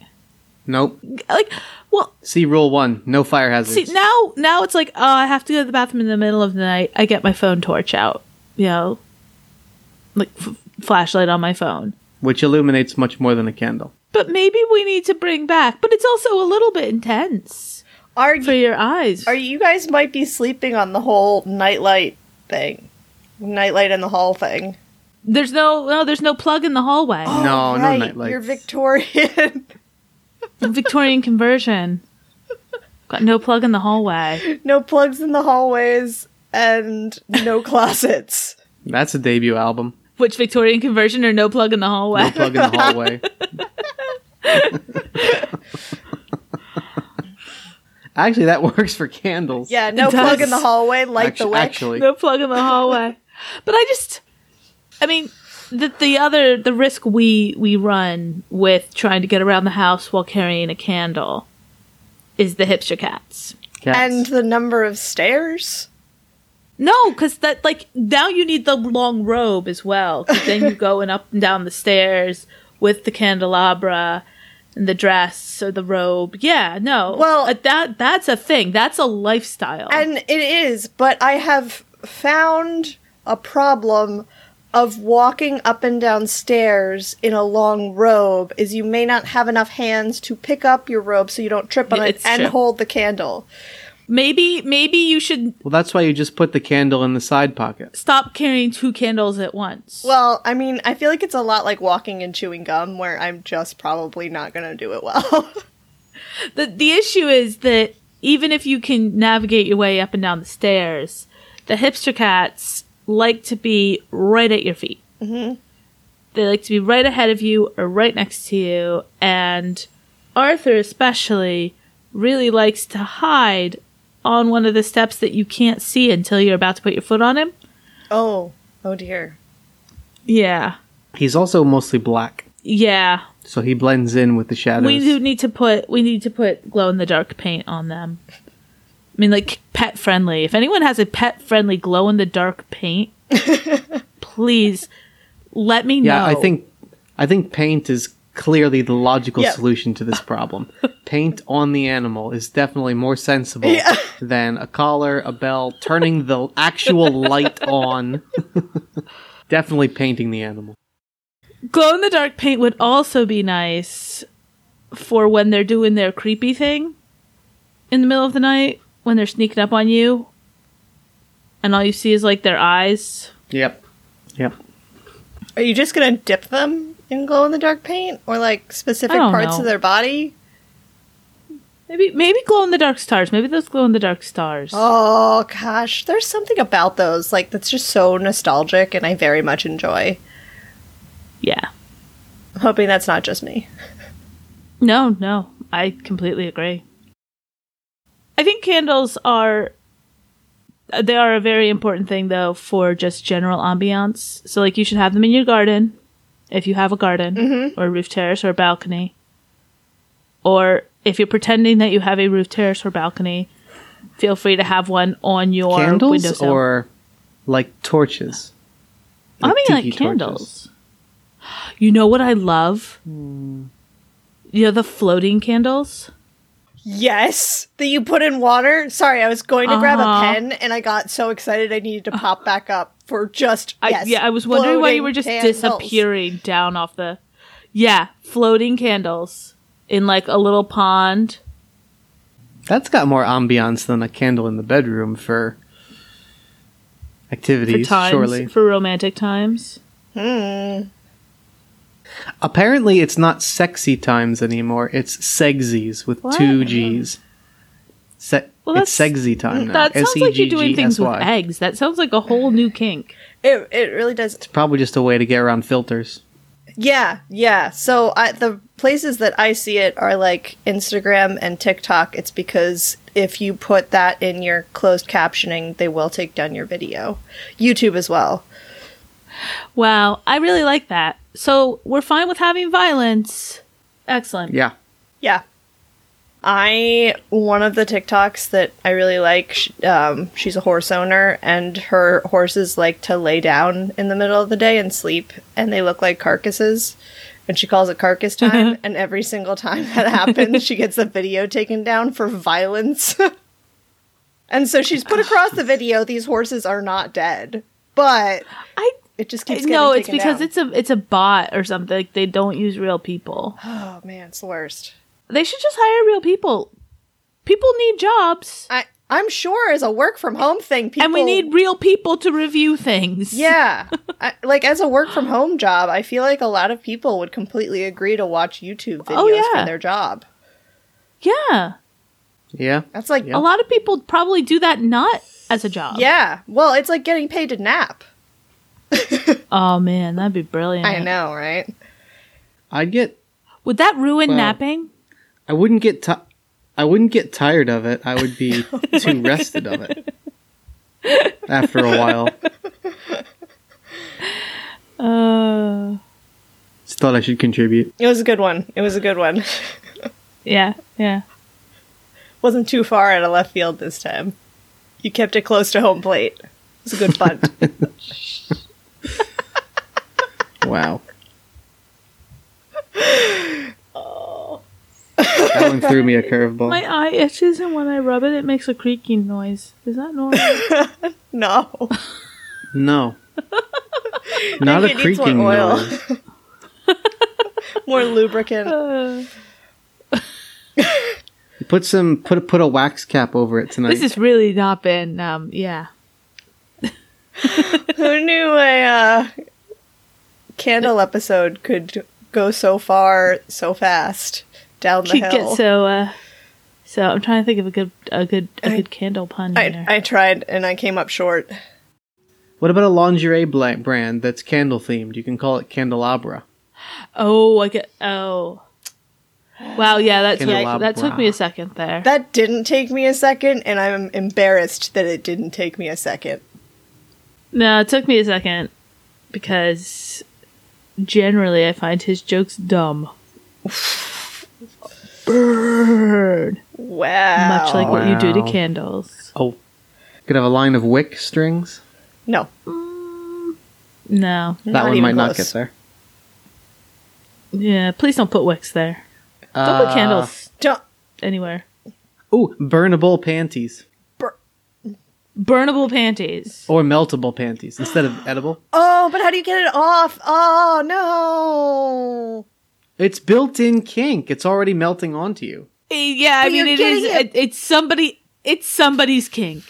Nope. Like, well, See rule one: no fire hazards. see now, now it's like, oh, I have to go to the bathroom in the middle of the night. I get my phone torch out, you know, like f- flashlight on my phone. which illuminates much more than a candle. But maybe we need to bring back. But it's also a little bit intense Are for you, your eyes. are you guys might be sleeping on the whole nightlight thing? Nightlight in the hall thing. There's no, no, there's no plug in the hallway. no, no oh, right, night lights. You're Victorian. Victorian conversion. Got no plug in the hallway. no plugs in the hallways and no closets. That's a debut album. Which Victorian conversion or no plug in the hallway? No plug in the hallway. Actually, that works for candles. Yeah, no plug in the hallway, light Actu- the wick. Actually, no plug in the hallway. But I just, I mean, the the other the risk we we run with trying to get around the house while carrying a candle is the hipster cats. cats. And the number of stairs. No, because that like now you need the long robe as well. 'cause then you're going up and down the stairs with the candelabra and the dress or the robe. Yeah, no. Well- Uh, that that's a thing. That's a lifestyle. And it is, but I have found a problem of walking up and down stairs in a long robe is you may not have enough hands to pick up your robe so you don't trip on Yeah, it and true. hold the candle. maybe maybe you should well, that's why you just put the candle in the side pocket. stop carrying two candles at once. Well, I mean, I feel like it's a lot like walking and chewing gum where I'm just probably not going to do it well. the the issue is that even if you can navigate your way up and down the stairs, the hipster cats like to be right at your feet. Mm-hmm. They like to be right ahead of you or right next to you, and Arthur especially really likes to hide on one of the steps that you can't see until you're about to put your foot on him. oh, oh dear. Yeah, He's also mostly black, yeah. so he blends in with the shadows. We do need to put we need to put glow in the dark paint on them. I mean, like pet friendly. If anyone has a pet friendly glow in the dark paint, please let me yeah, know. Yeah, I think I think paint is clearly the logical Yeah. solution to this problem. paint on the animal is definitely more sensible Yeah. than a collar, a bell, turning the actual light on. definitely painting the animal. glow in the dark paint would also be nice for when they're doing their creepy thing in the middle of the night when they're sneaking up on you, and all you see is like their eyes. Yep. Yep. Are you just going to dip them in glow in the dark paint or like specific parts know. of their body? Maybe maybe glow in the dark stars. Maybe those glow in the dark stars. Oh gosh, there's something about those like that's just so nostalgic and I very much enjoy. Yeah. I'm hoping that's not just me. No, no, I completely agree. I think candles are they are a very important thing though for just general ambiance. So like you should have them in your garden if you have a garden or a roof terrace or a balcony. Or if you're pretending that you have a roof terrace or balcony, feel free to have one on your Candles windowsill. or like torches? I mean tiki like torches. candles. You know what I love? Hmm. You know the floating candles? Yes, that you put in water. Sorry, I was going to grab a Uh-huh. pen and I got so excited I needed to pop back up for just I, yes. yeah, I was wondering why you were just candles. disappearing down off the. Yeah, floating candles in like a little pond. That's got more ambiance than a candle in the bedroom for for activities, times surely. for romantic times. Hmm. Apparently, it's not sexy times anymore. It's segsies with What? two G's. Se- Well, it's sexy time now. That sounds like you're doing things with eggs. That sounds like a whole new kink. It it really does. It's probably just a way to get around filters. Yeah, yeah. So I, the places that I see it are like Instagram and TikTok. It's because if you put that in your closed captioning, they will take down your video. YouTube as well. Wow, I really like that. So we're fine with having violence. Excellent. Yeah. Yeah. I one of the TikToks that I really like. sh- Um, she's a horse owner, and her horses like to lay down in the middle of the day and sleep, and they look like carcasses. And she calls it carcass time, and every single time that happens, she gets the video taken down for violence. and so she's put across the video: these horses are not dead, but I it just keeps getting no, it's taken because down. it's a it's a bot or something. Like, they don't use real people. oh man, it's the worst. They should just hire real people. People need jobs, I I'm sure as a work from home thing, people and we need real people to review things. Yeah. I, like as a work from home job, I feel like a lot of people would completely agree to watch YouTube oh, videos Oh, yeah. for their job. yeah. Yeah. That's like Yeah. A lot of people probably do that not as a job. yeah. Well, it's like getting paid to nap. Oh man, that'd be brilliant. I know, right? I'd get. Would that ruin Well- napping? I wouldn't get. Ti- I wouldn't get tired of it. I would be too rested of it. After a while, Uh, just thought I should contribute. It was a good one. It was a good one. yeah, yeah. Wasn't too far out of left field this time. You kept it close to home plate. It was a good fun. Wow. That one threw me a curveball. My eye itches, and when I rub it, it makes a creaking noise. Is that normal? no. No. Not a it more creaking oil. noise. More lubricant. Uh, Put some put a, put a wax cap over it tonight. this has really not been. Um, yeah. Who knew a uh, candle episode could go so far so fast down the Keep hill? get so. Uh, so I'm trying to think of a good, a good, a I- good candle pun I. I tried and I came up short. what about a lingerie bla- brand that's candle themed? You can call it candelabra. oh, I get. Oh. Wow. Yeah, that took, that took me a second there. That didn't take me a second, and I'm embarrassed that it didn't take me a second. No, it took me a second because generally I find his jokes dumb. Burn. Wow. Much like what you do to Wow. candles. Oh, could have a line of wick strings. no, No. That Not one even might not close. get there. Yeah, please don't put wicks there. Don't put Uh, candles don't. anywhere. Ooh, burnable panties Burnable panties. or meltable panties instead of edible. Oh, but how do you get it off? Oh no! It's built-in kink. It's already melting onto you. Eh, Yeah, I But mean it is. getting It, it's somebody. It's somebody's kink.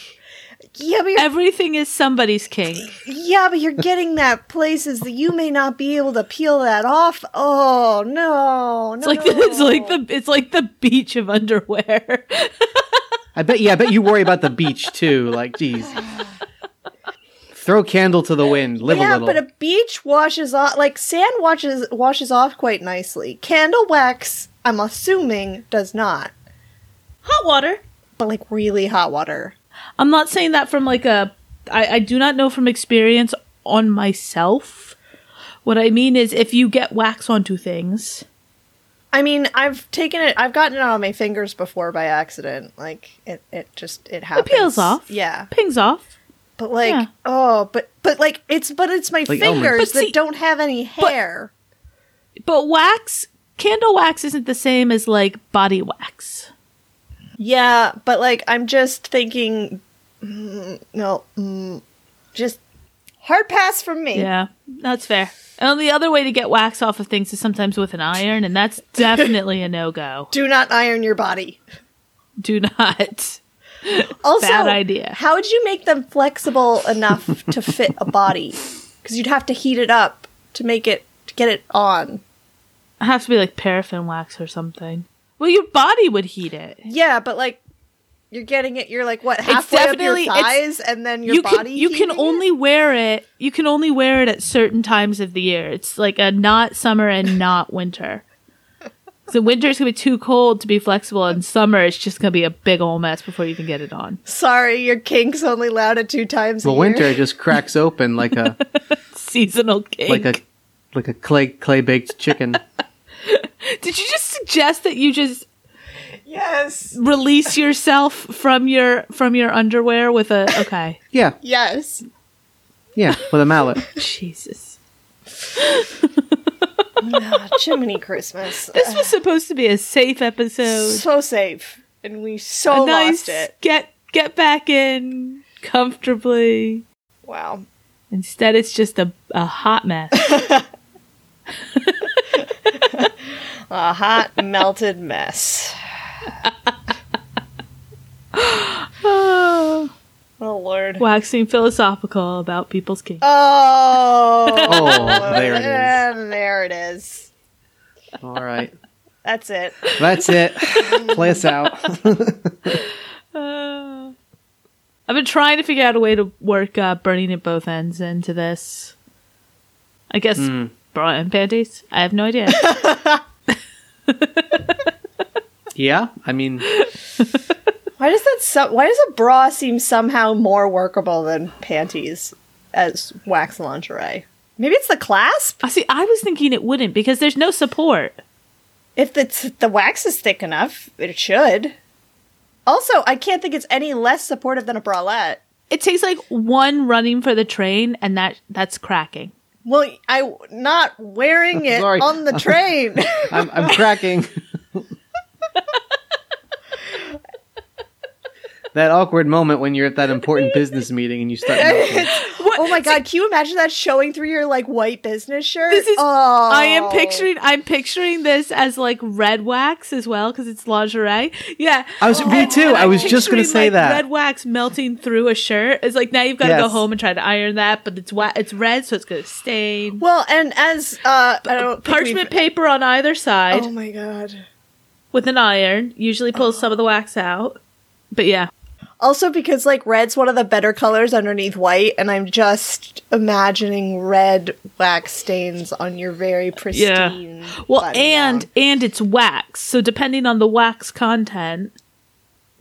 Yeah, but you're, Everything is somebody's kink. yeah, but you're getting that places that you may not be able to peel that off. Oh no! It's like the, it's like the it's like the beach of underwear. I bet. Yeah, I bet you worry about the beach too. Like, geez. Throw candle to the wind. Live a yeah, little. but a beach washes off like sand washes washes off quite nicely. Candle wax, I'm assuming, does not. Hot water. But like really hot water. I'm not saying that from like a. I, I do not know from experience on myself. What I mean is, if you get wax onto things, I mean, I've taken it. I've gotten it on my fingers before by accident. Like it, it just it happens. It peels off. Yeah, pings off. but like Yeah. oh, but but like it's but it's my Like almonds. fingers But that see- don't have any hair. But wax, candle wax isn't the same as like body wax. Yeah, but like I'm just thinking, mm, no, mm, just hard pass from me. Yeah, that's fair. And the other way to get wax off of things is sometimes with an iron, and that's definitely a no go. Do not iron your body. Do not. Also, Bad idea. How would you make them flexible enough to fit a body? Because you'd have to heat it up to make it to get it on. It has to be like paraffin wax or something. Well, your body would heat it. Yeah, but like you're getting it. You're like what halfway up your definitely- it's- thighs, and then your you body. can you can heating it? only wear it. You can only wear it at certain times of the year. It's like a not summer and not winter. So winter's gonna be too cold to be flexible, and summer it's just gonna be a big old mess before you can get it on. Sorry, your kink's only allowed at two times. Well, a year. winter just cracks open like a Seasonal cake. like a like a clay clay baked chicken. Did you just suggest that you just Yes. release yourself from your from your underwear with a okay? Yeah, Yes. yeah, with a mallet. Jesus, Ah, Jiminy Christmas. this was supposed to be a safe episode. so safe, and we so a nice lost it. get get back in comfortably. Wow. Instead, it's just a, a hot mess. A hot melted mess. Oh, Oh lord. waxing philosophical about people's kinks. Oh. Oh, there it is. There it is. All right. That's it. that's it. Play us out. Uh, I've been trying to figure out a way to work uh, burning at both ends into this. I guess Mm. bra and panties. I have no idea. Yeah, I mean, Why does that so- why does a bra seem somehow more workable than panties as wax lingerie? Maybe it's the clasp? I see. I was thinking it wouldn't because there's no support. If the the wax is thick enough, it should. Also, I can't think it's any less supportive than a bralette. It takes like one running for the train, and that that's cracking. Well, I not wearing it Sorry. on the train. I'm I'm cracking. that awkward moment when you're at that important business meeting and you start. melting. What? oh my god, can you imagine that showing through your like white business shirt? This is- oh. I am picturing. I'm picturing this as like red wax as well because it's lingerie. Yeah, I was me too. I was just gonna say like, that. red wax melting through a shirt. It's like now you've got to go home and try to iron that, but it's wa- It's red, so it's gonna stain. Well, and as uh, I don't Parchment paper on either side Oh my god. With an iron usually pulls uh-huh. some of the wax out. But yeah, Also, because like red's one of the better colors underneath white, and I'm just imagining red wax stains on your very pristine. Yeah. well, and down. and it's wax, so depending on the wax content,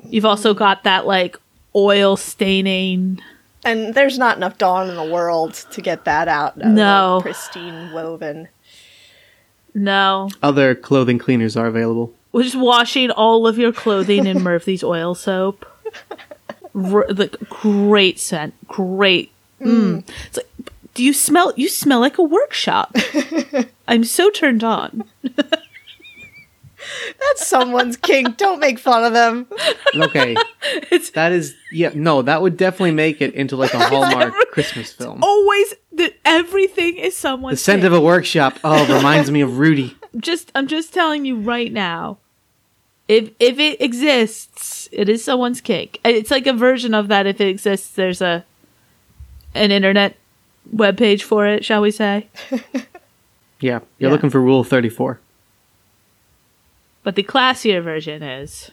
you've also mm-hmm. got that like oil staining. and there's not enough Dawn in the world to get that out. of a No. pristine woven. No, Other clothing cleaners are available. We're washing all of your clothing in Murphy's oil soap. R- the great scent, great. Mm. It's like, do you smell? You smell like a workshop. I'm so turned on. That's someone's kink. Don't make fun of them. Okay, It's that is yeah. No, that would definitely make it into like a Hallmark Christmas film. always that everything is someone's. The scent kink. of a workshop. Oh, reminds me of Rudy. Just I'm just telling you right now. If if it exists, it is someone's cake. It's like a version of that. If it exists, there's a an internet webpage for it, shall we say? Yeah, you're Yeah. looking for Rule Thirty Four. But the classier version is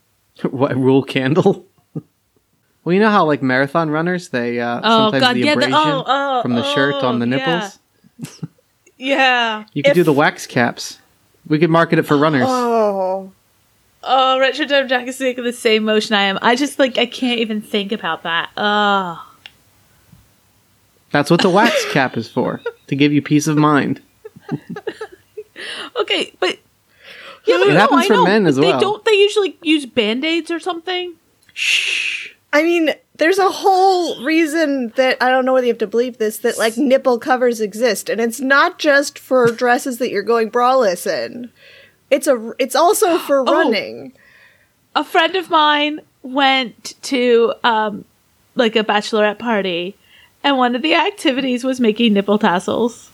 what Rule Candle? well, you know how like marathon runners they uh, Oh, sometimes God, the yeah, the- abrasion oh, oh, from the shirt on the oh, nipples. yeah. Yeah. You could do the wax caps. We could market it for runners. Oh. Oh, Retro Denim Jacket is making the same motion I am. I just like I can't even think about that. Oh, That's what the wax cap is for. To give you peace of mind. okay, but yeah, but It no, happens for men as but well. They don't they usually use band aids or something? Shh. I mean, there's a whole reason that I don't know whether you have to believe this that like nipple covers exist, and it's not just for dresses that you're going braless in. It's a. It's also for Oh. running. a friend of mine went to um like a bachelorette party and one of the activities was making nipple tassels.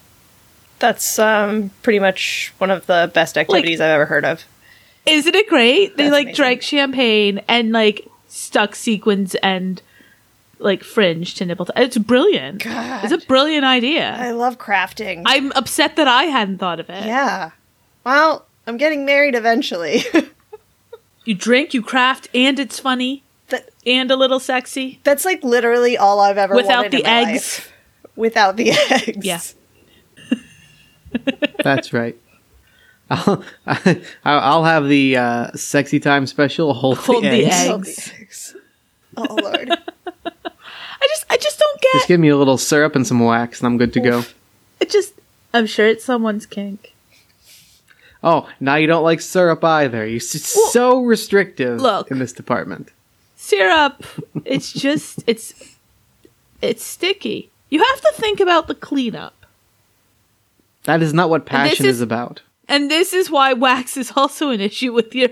That's um, pretty much one of the best activities I've ever heard of. Isn't it great? They That's like amazing. drank champagne and like stuck sequins and like fringe to nipple. Ta- it's brilliant. God. It's a brilliant idea. I love crafting. I'm upset that I hadn't thought of it. yeah. Well, I'm getting married eventually. You drink, you craft, and it's funny that, and a little sexy. that's like literally all I've ever Without wanted the in my eggs. life. Without the eggs. Yeah. That's right. I'll, I'll have the uh, sexy time special. Hold, Hold the the eggs. eggs. Hold the eggs. Oh lord. I just, I just don't get. Just give me a little syrup and some wax, and I'm good to go. It just, I'm sure it's someone's kink. Oh, now you don't like syrup either. You're Well, so restrictive look. in this department. Syrup, it's just, it's, it's sticky. You have to think about the cleanup. That is not what passion is- is about. And this is why wax is also an issue with your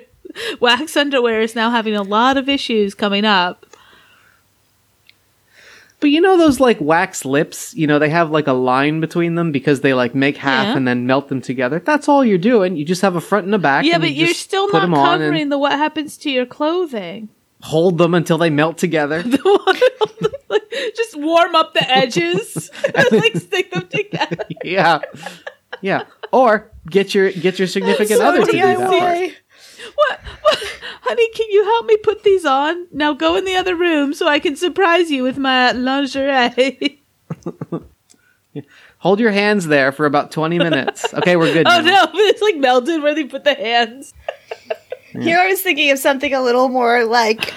wax underwear is now having a lot of issues coming up. But you know those like wax lips? You know, they have like a line between them because they like make half Yeah. and then melt them together. That's all you're doing. You just have a front and a back. Yeah, but you you're still not 'em on and covering the what happens to your clothing. hold them until they melt together. Just warm up the edges and like stick them together. yeah. Yeah. Or get your get your significant So other to do that part. DIY. What, what? Honey, can you help me put these on? Now go in the other room so I can surprise you with my lingerie. Hold your hands there for about 20 minutes. Okay, we're good. oh now. no, it's like melted where they put the hands. Here I was thinking of something a little more like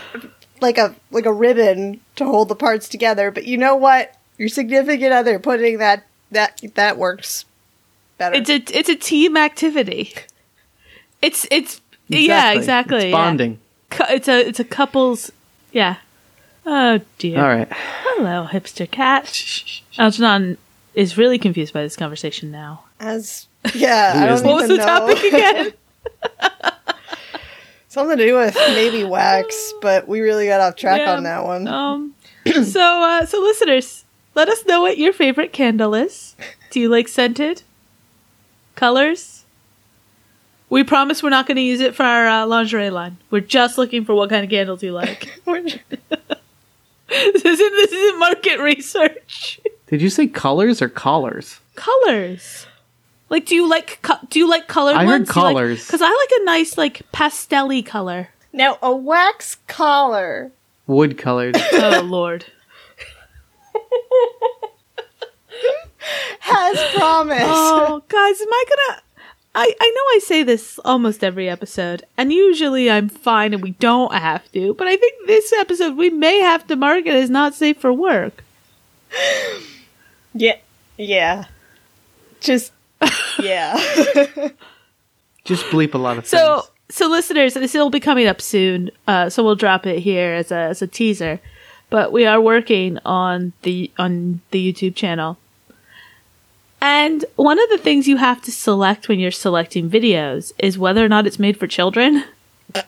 like a like a ribbon to hold the parts together, but you know what? Your significant other putting that that that works better. It's a it's a team activity. It's it's yeah exactly. It's bonding. Cu- It's a it's a couple's yeah. Oh dear. All right. Hello, hipster cat. Algernon is really confused by this conversation now. As yeah, I don't isn't? What was the know. topic again? Something to do with maybe wax, but we really got off track Yeah. on that one. Um, so, uh, so listeners, let us know what your favorite candle is. Do you like scented colors? We promise we're not going to use it for our uh, lingerie line. We're just looking for what kind of candles you like. this isn't this isn't market research. Did you say colors or collars? colors. Like, do you like co- do you like colored I heard ones? colors. Because I like a nice like pastelly color. now a wax collar. Wood colored. Oh lord. Has promised. Oh, guys, am I gonna? I I know I say this almost every episode, and usually I'm fine and we don't have to, but I think this episode we may have to mark it as not safe for work. Yeah, yeah. Just yeah. Just bleep a lot of things. So, so listeners, this will be coming up soon, uh, so we'll drop it here as a as a teaser. But we are working on the on the YouTube channel. And one of the things you have to select when you're selecting videos is whether or not it's made for children. like,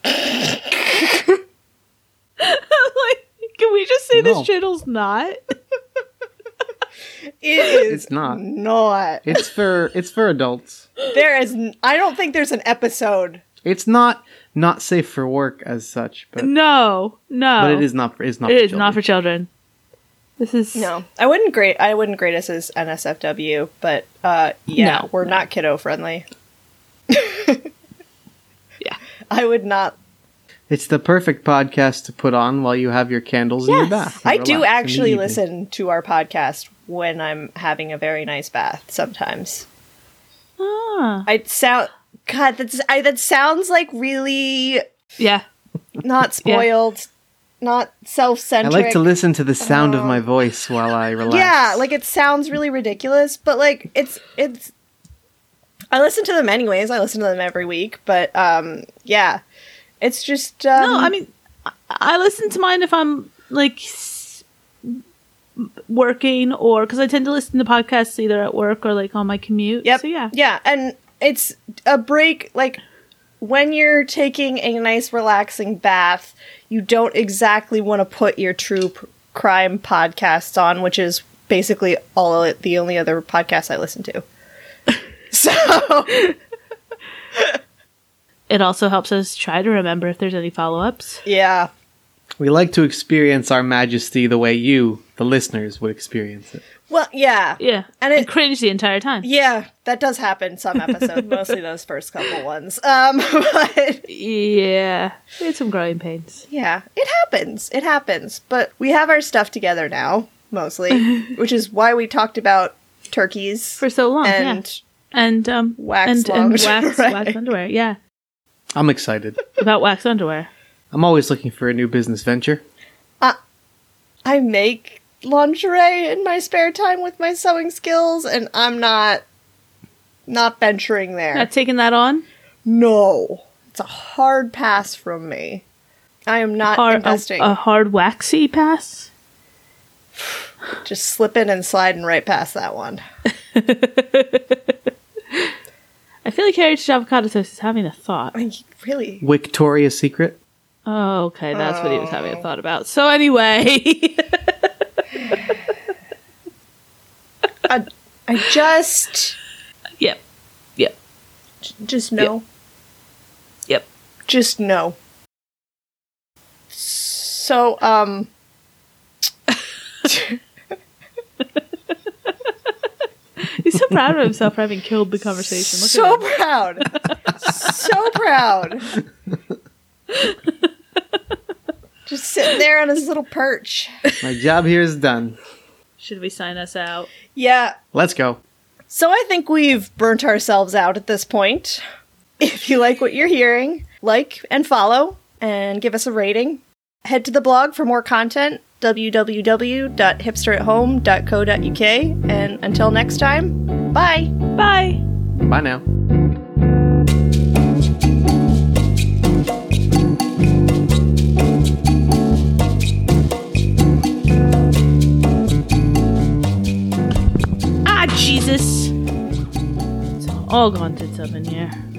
can we just say No. this channel's not? It is It's not. not. It's for it's for adults. There is. n- I don't think there's an episode. It's not not safe for work as such, but No, no. but it is not for it's not It for is not for children. This is No, I wouldn't grade. I wouldn't grade us as NSFW, but uh, yeah, No, we're no. not kiddo friendly. Yeah. I would not. It's the perfect podcast to put on while you have your candles in your bath. I do actually listen to our podcast when I'm having a very nice bath. Sometimes Ah. I sound. God, that's I, that sounds like really Yeah. not spoiled, not self-centric. I like to listen to the sound of my voice while I relax. Yeah, like it sounds really ridiculous, but like it's it's I listen to them anyways. I listen to them every week, but um yeah. It's just um, No, I mean, I, I listen to mine if I'm like working or because I tend to listen to podcasts either at work or like on my commute. Yep. So yeah. Yeah, and it's a break like when you're taking a nice relaxing bath, you don't exactly want to put your true p- crime podcast on, which is basically all of the only other podcast I listen to. so It also helps us try to remember if there's any follow ups. yeah, We like to experience our majesty the way you, the listeners, would experience it. Well, yeah, Yeah. And And, it- cringe the entire time. yeah, that does happen some episodes, mostly those first couple ones. Um, but Yeah. We had some growing pains. yeah, it happens. It happens. But we have our stuff together now, mostly, which is why we talked about turkeys For so long. yeah. and And um Wax and, and lingerie. wax wax underwear. Yeah. I'm excited. About wax underwear. I'm always looking for a new business venture. I make lingerie in my spare time with my sewing skills, and I'm not not venturing there. Not taking that on. no, it's a hard pass from me. I am not Hard, investing. a hard waxy pass. Just slipping and sliding right past that one. I feel like Heritage Avocado Toast is having a thought. I mean, really, Victoria's Secret. Oh, okay, that's what he was having a oh. thought about. So anyway, I, I just yep, yep, j- just know, yep. just know. So, um, He's so proud of himself for having killed the conversation. Look so at proud, so proud. Just sitting there on his little perch. My job here is done. Should we sign us out? Yeah. Let's go. So I think we've burnt ourselves out at this point. If you like what you're hearing, like and follow and give us a rating. Head to the blog for more content www.hipsterathome.co.uk and until next time, bye. Bye. Bye now. Jesus! It's all gone tits up in here.